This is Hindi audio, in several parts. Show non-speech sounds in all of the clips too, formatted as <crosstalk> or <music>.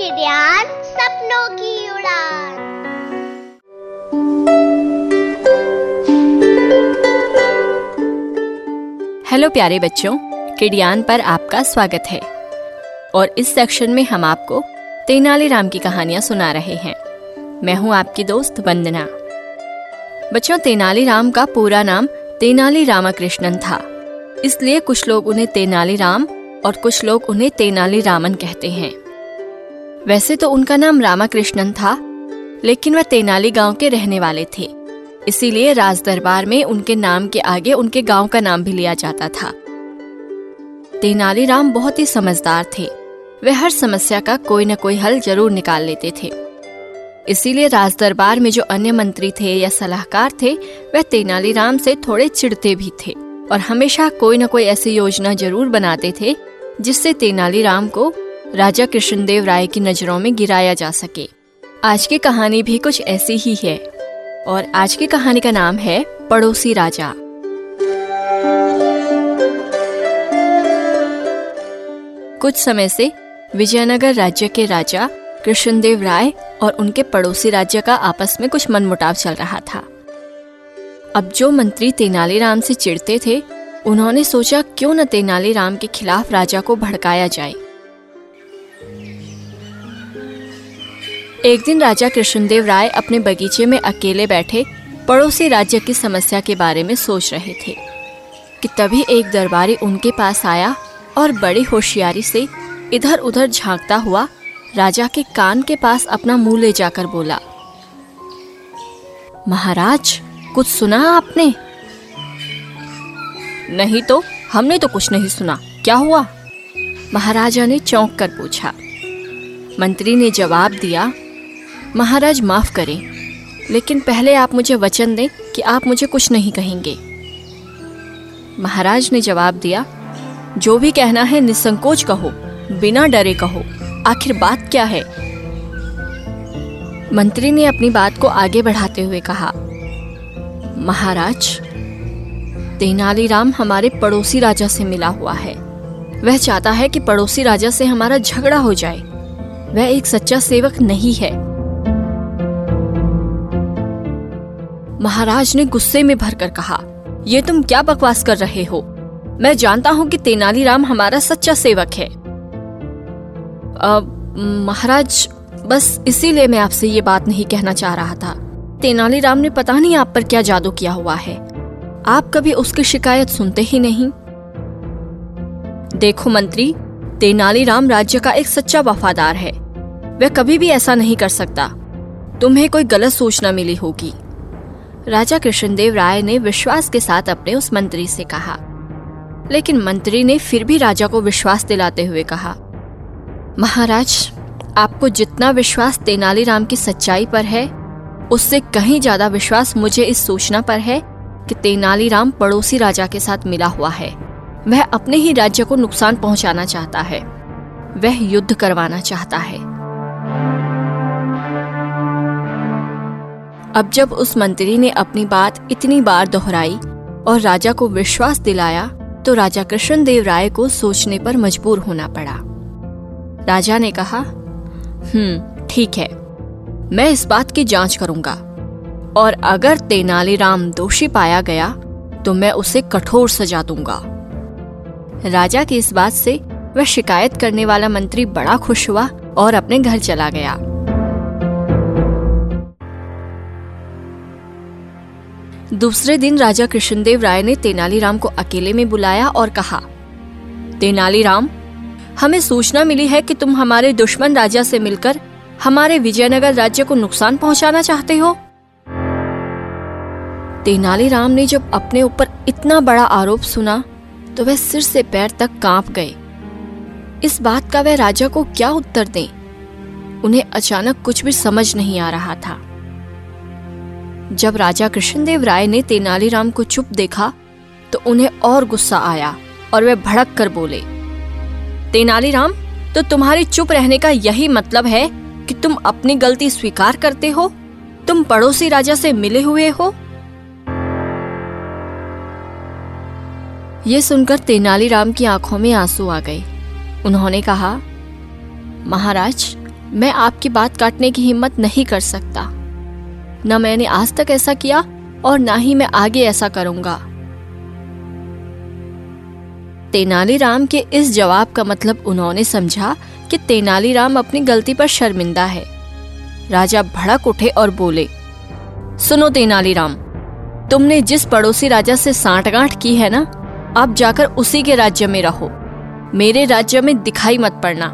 किरियान सपनों की उड़ान। हेलो प्यारे बच्चों किडियान पर आपका स्वागत है। और इस सेक्शन में हम आपको तेनालीराम की कहानियाँ सुना रहे हैं। मैं हूँ आपकी दोस्त वंदना। बच्चों तेनालीराम का पूरा नाम तेनाली रामाकृष्णन था। इसलिए कुछ लोग उन्हें तेनालीराम और कुछ लोग उन्हें तेनाली रामन कहते हैं। वैसे तो उनका नाम रामाकृष्णन था, लेकिन वह तेनाली गाँव के रहने वाले थे। इसीलिए राज दरबार में उनके नाम के आगे उनके गाँव का नाम भी लिया जाता था। तेनालीराम बहुत ही समझदार थे। वे हर समस्या का कोई न कोई हल ज़रूर निकाल लेते थे। इसीलिए राज दरबार में जो अन्य मंत्री थे या सलाहकार थे, वह तेनालीराम से थोड़े चिढ़ते भी थे और हमेशा कोई न कोई ऐसी योजना ज़रूर बनाते थे, जिससे तेनालीराम को राजा कृष्णदेव राय की नज़रों में गिराया जा सके। आज की कहानी भी कुछ ऐसी ही है। और आज की कहानी का नाम है पड़ोसी राजा। कुछ समय से विजयनगर राज्य के राजा कृष्णदेव राय और उनके पड़ोसी राज्य का आपस में कुछ मनमुटाव चल रहा था। अब जो मंत्री तेनालीराम से चिढ़ते थे, उन्होंने सोचा क्यों न तेनालीराम के खिलाफ राजा को भड़काया जाए। एक दिन राजा कृष्णदेव राय अपने बगीचे में अकेले बैठे पड़ोसी राज्य की समस्या के बारे में सोच रहे थे कि तभी एक दरबारी उनके पास आया और बड़ी होशियारी से इधर उधर झांकता हुआ राजा के कान के पास अपना मुँह ले जाकर बोला, महाराज, कुछ सुना आपने? नहीं तो हमने तो कुछ नहीं सुना। क्या हुआ? महाराजा ने चौंक कर पूछा। मंत्री ने जवाब दिया महाराज, माफ़ करें। लेकिन पहले आप मुझे वचन दें कि आप मुझे कुछ नहीं कहेंगे। महाराज ने जवाब दिया, जो भी कहना है निसंकोच कहो, बिना डरे कहो। आखिर बात क्या है? मंत्री ने अपनी बात को आगे बढ़ाते हुए कहा, महाराज, तेनालीराम हमारे पड़ोसी राजा से मिला हुआ है। वह चाहता है कि पड़ोसी राजा से हमारा झगड़ा हो जाए। वह एक सच्चा सेवक नहीं है। महाराज ने गुस्से में भरकर कहा, ये तुम क्या बकवास कर रहे हो? मैं जानता हूँ कि तेनालीराम हमारा सच्चा सेवक है। महाराज, बस इसीलिए मैं आपसे ये बात नहीं कहना चाह रहा था। तेनालीराम ने पता नहीं आप पर क्या जादू किया हुआ है। आप कभी उसकी शिकायत सुनते ही नहीं? देखो मंत्री तेनालीराम राज्य का एक सच्चा वफादार है। वह कभी भी ऐसा नहीं कर सकता। तुम्हें कोई गलत सूचना मिली होगी। राजा कृष्णदेव राय ने विश्वास के साथ अपने उस मंत्री से कहा। लेकिन मंत्री ने फिर भी राजा को विश्वास दिलाते हुए कहा, महाराज, आपको जितना विश्वास तेनालीराम की सच्चाई पर है, उससे कहीं ज़्यादा विश्वास मुझे इस सूचना पर है कि तेनालीराम पड़ोसी राजा के साथ मिला हुआ है। वह अपने ही राज्य को नुकसान पहुंचाना चाहता है। वह युद्ध करवाना चाहता है। अब जब उस मंत्री ने अपनी बात इतनी बार दोहराई और राजा को विश्वास दिलाया तो राजा कृष्णदेव राय को सोचने पर मजबूर होना पड़ा। राजा ने कहा हम्म ठीक है, मैं इस बात की जाँच करूँगा। और अगर तेनालीराम दोषी पाया गया तो मैं उसे कठोर सजा दूँगा। राजा की इस बात से वह शिकायत करने वाला मंत्री बड़ा खुश हुआ और अपने घर चला गया। दूसरे दिन राजा कृष्णदेव राय ने तेनालीराम को अकेले में बुलाया और कहा, तेनालीराम, हमें सूचना मिली है कि तुम हमारे दुश्मन राजा से मिलकर हमारे विजयनगर राज्य को नुकसान पहुंचाना चाहते हो? तेनालीराम ने जब अपने ऊपर इतना बड़ा आरोप सुना तो वह सिर से पैर तक काँप गए। इस बात का वह राजा को क्या उत्तर दें? उन्हें अचानक कुछ भी समझ नहीं आ रहा था। जब राजा कृष्णदेव राय ने तेनालीराम को चुप देखा तो उन्हें और गुस्सा आया और वे भड़क कर बोले, तेनालीराम तो तुम्हारी चुप रहने का यही मतलब है कि तुम अपनी गलती स्वीकार करते हो? तुम पड़ोसी राजा से मिले हुए हो? ये सुनकर तेनालीराम की आँखों में आँसू आ गए। उन्होंने कहा, महाराज, मैं आपकी बात काटने की हिम्मत नहीं कर सकता। न मैंने आज तक ऐसा किया और ना ही मैं आगे ऐसा करूँगा। तेनालीराम के इस जवाब का मतलब उन्होंने समझा कि तेनालीराम अपनी गलती पर शर्मिंदा है। राजा भड़क उठे और बोले, सुनो तेनालीराम, तुमने जिस पड़ोसी राजा से सांठगांठ की है ना अब जाकर उसी के राज्य में रहो। मेरे राज्य में दिखाई मत पड़ना।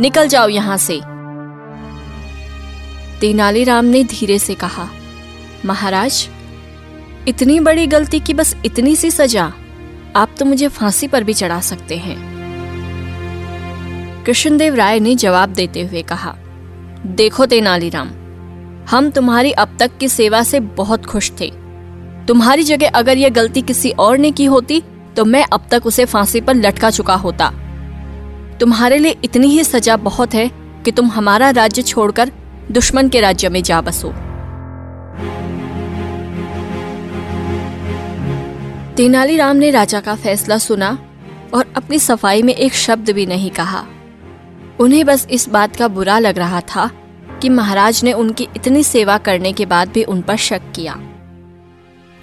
निकल जाओ यहाँ से। तेनालीराम ने धीरे से कहा, महाराज, इतनी बड़ी गलती की बस इतनी सी सजा, आप तो मुझे फांसी पर भी चढ़ा सकते हैं। कृष्णदेव राय ने जवाब देते हुए कहा, देखो तेनालीराम, हम तुम्हारी अब तक की सेवा से बहुत खुश थे। तुम्हारी जगह अगर यह गलती किसी और ने की होती तो मैं अब तक उसे फांसी पर लटका चुका होता। तुम्हारे लिए इतनी ही सजा बहुत है कि तुम हमारा राज्य छोड़कर दुश्मन के राज्य में जा बसो। तेनालीराम ने राजा का फैसला सुना और अपनी सफ़ाई में एक शब्द भी नहीं कहा। उन्हें बस इस बात का बुरा लग रहा था कि महाराज ने उनकी इतनी सेवा करने के बाद भी उन पर शक किया।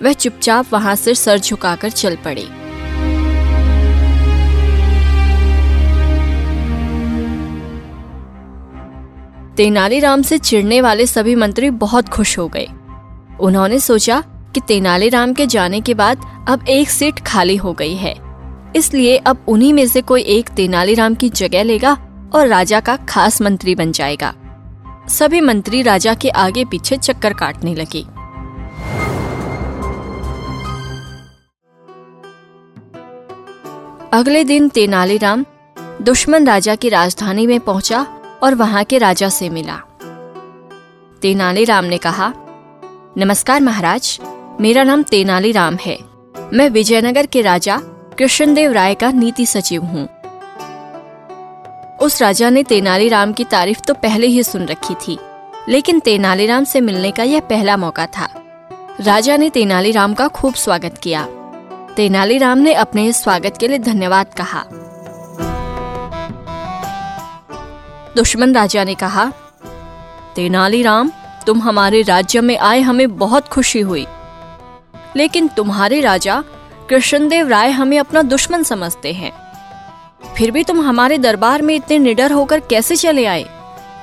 वह चुपचाप वहाँ से सर झुकाकर चल पड़े। तेनालीराम से चिढ़ने वाले सभी मंत्री बहुत खुश हो गए। उन्होंने सोचा कि तेनालीराम के जाने के बाद अब एक सीट खाली हो गई है। इसलिए अब उन्हीं में से कोई एक तेनालीराम की जगह लेगा और राजा का खास मंत्री बन जाएगा। सभी मंत्री राजा के आगे पीछे चक्कर काटने लगे। अगले दिन तेनालीराम दुश्मन राजा की राजधानी में पहुँचा और वहाँ के राजा से मिला। तेनालीराम ने कहा, नमस्कार महाराज, मेरा नाम तेनालीराम है। मैं विजयनगर के राजा कृष्णदेव राय का नीति सचिव हूँ। उस राजा ने तेनालीराम की तारीफ़ तो पहले ही सुन रखी थी, लेकिन तेनालीराम से मिलने का यह पहला मौका था। राजा ने तेनालीराम का खूब स्वागत किया। तेनालीराम ने अपने स्वागत के लिए धन्यवाद कहा। दुश्मन राजा ने कहा, तेनालीराम, तुम हमारे राज्य में आए हमें बहुत खुशी हुई। लेकिन तुम्हारे राजा कृष्णदेव राय हमें अपना दुश्मन समझते हैं। फिर भी तुम हमारे दरबार में इतने निडर होकर कैसे चले आए?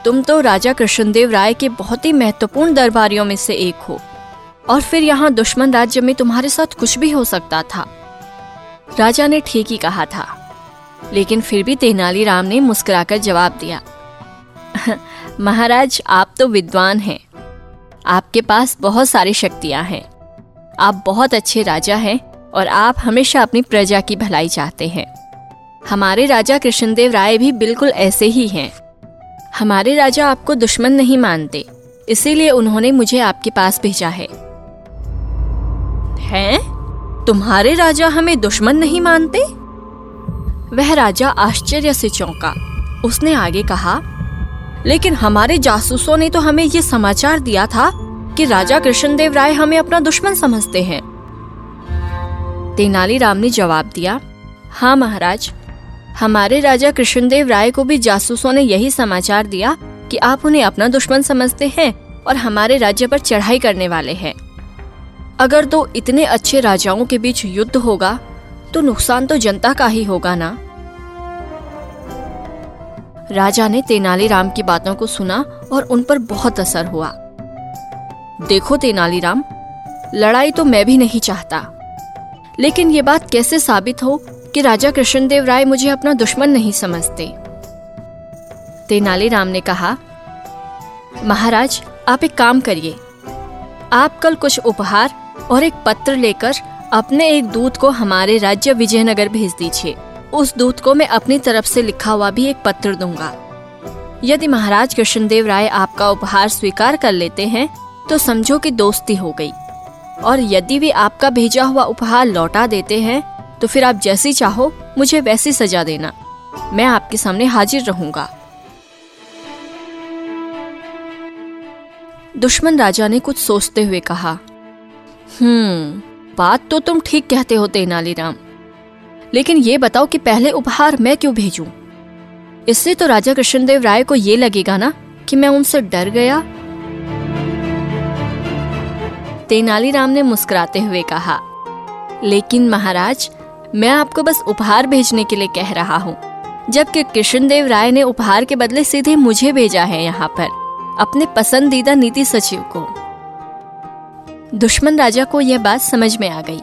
तुम तो राजा कृष्णदेव राय के बहुत ही महत्वपूर्ण दरबारियों में से एक हो। और फिर यहाँ दुश्मन राज्य में तुम्हारे साथ कुछ भी हो सकता था। राजा ने ठीक ही कहा था। लेकिन फिर भी तेनालीराम ने मुस्कुराकर जवाब दिया <laughs> महाराज, आप तो विद्वान हैं। आपके पास बहुत सारी शक्तियाँ हैं। आप बहुत अच्छे राजा हैं और आप हमेशा अपनी प्रजा की भलाई चाहते हैं। हमारे राजा कृष्णदेव राय भी बिल्कुल ऐसे ही हैं। हमारे राजा आपको दुश्मन नहीं मानते, इसीलिए उन्होंने मुझे आपके पास भेजा है। हैं? तुम्हारे राजा हमें दुश्मन नहीं मानते? वह राजा आश्चर्य से चौंका। उसने आगे कहा लेकिन हमारे जासूसों ने तो हमें ये समाचार दिया था कि राजा कृष्णदेव राय हमें अपना दुश्मन समझते हैं। तेनालीराम ने जवाब दिया हाँ महाराज, हमारे राजा कृष्णदेव राय को भी जासूसों ने यही समाचार दिया कि आप उन्हें अपना दुश्मन समझते हैं और हमारे राज्य पर चढ़ाई करने वाले हैं। अगर दो इतने अच्छे राजाओं के बीच युद्ध होगा तो नुकसान तो जनता का ही होगा ना? राजा ने तेनालीराम की बातों को सुना और उन पर बहुत असर हुआ। देखो तेनालीराम, लड़ाई तो मैं भी नहीं चाहता। लेकिन ये बात कैसे साबित हो कि राजा कृष्णदेव राय मुझे अपना दुश्मन नहीं समझते? तेनालीराम ने कहा, महाराज, आप एक काम करिए। आप कल कुछ उपहार और एक पत्र लेकर अपने एक दूत को हमारे राज्य विजयनगर भेज दीजिए। उस दूत को मैं अपनी तरफ़ से लिखा हुआ भी एक पत्र दूँगा। यदि महाराज कृष्णदेव राय आपका उपहार स्वीकार कर लेते हैं तो समझो कि दोस्ती हो गई। और यदि वे आपका भेजा हुआ उपहार लौटा देते हैं तो फिर आप जैसी चाहो, मुझे वैसी सजा देना। मैं आपके सामने हाजिर रहूँगा। दुश्मन राजा ने कुछ सोचते हुए कहा हम्म बात तो तुम ठीक कहते हो तेनालीराम। लेकिन ये बताओ कि पहले उपहार मैं क्यों भेजूं? इससे तो राजा कृष्णदेव राय को ये लगेगा ना कि मैं उनसे डर गया। तेनालीराम ने मुस्कुराते हुए कहा, लेकिन महाराज, मैं आपको बस उपहार भेजने के लिए कह रहा हूँ। जबकि कृष्णदेव राय ने उपहार के बदले सीधे मुझे भेजा है यहाँ पर, अपने पसंदीदा नीति सचिव को। दुश्मन राजा को यह बात समझ में आ गई।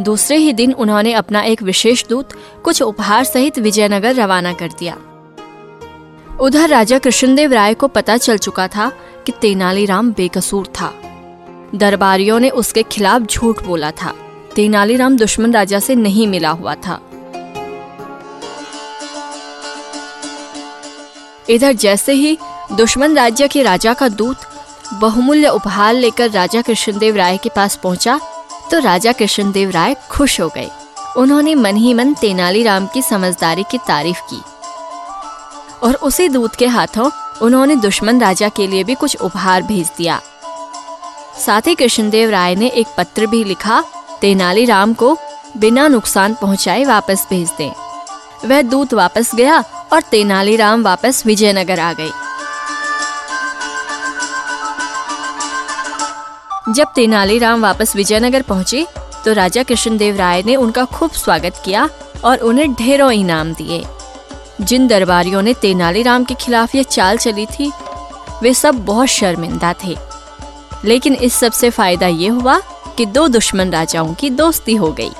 दूसरे ही दिन उन्होंने अपना एक विशेष दूत, कुछ उपहार सहित विजयनगर रवाना कर दिया। उधर राजा कृष्णदेव राय को पता चल चुका था कि तेनालीराम बेकसूर था। दरबारियों ने उसके खिलाफ झूठ बोला था। तेनालीराम दुश्मन राजा से नहीं मिला हुआ था। इधर जैसे ही दुश्मन राज्य के राजा का दूत बहुमूल्य उपहार लेकर राजा कृष्णदेव राय के पास पहुँचा तो राजा कृष्णदेव राय खुश हो गए। उन्होंने मन ही मन तेनालीराम की समझदारी की तारीफ़ की। और उसी दूत के हाथों उन्होंने दुश्मन राजा के लिए भी कुछ उपहार भेज दिया। साथ ही कृष्णदेव राय ने एक पत्र भी लिखा, तेनालीराम को बिना नुकसान पहुँचाए वापस भेज दें। वह दूत वापस गया और तेनालीराम वापस विजयनगर आ गए जब तेनालीराम वापस विजयनगर पहुँचे तो राजा कृष्णदेव राय ने उनका खूब स्वागत किया और उन्हें ढेरों इनाम दिए। जिन दरबारियों ने तेनालीराम के खिलाफ ये चाल चली थी, वे सब बहुत शर्मिंदा थे। लेकिन इस सबसे फ़ायदा ये हुआ कि दो दुश्मन राजाओं की दोस्ती हो गई।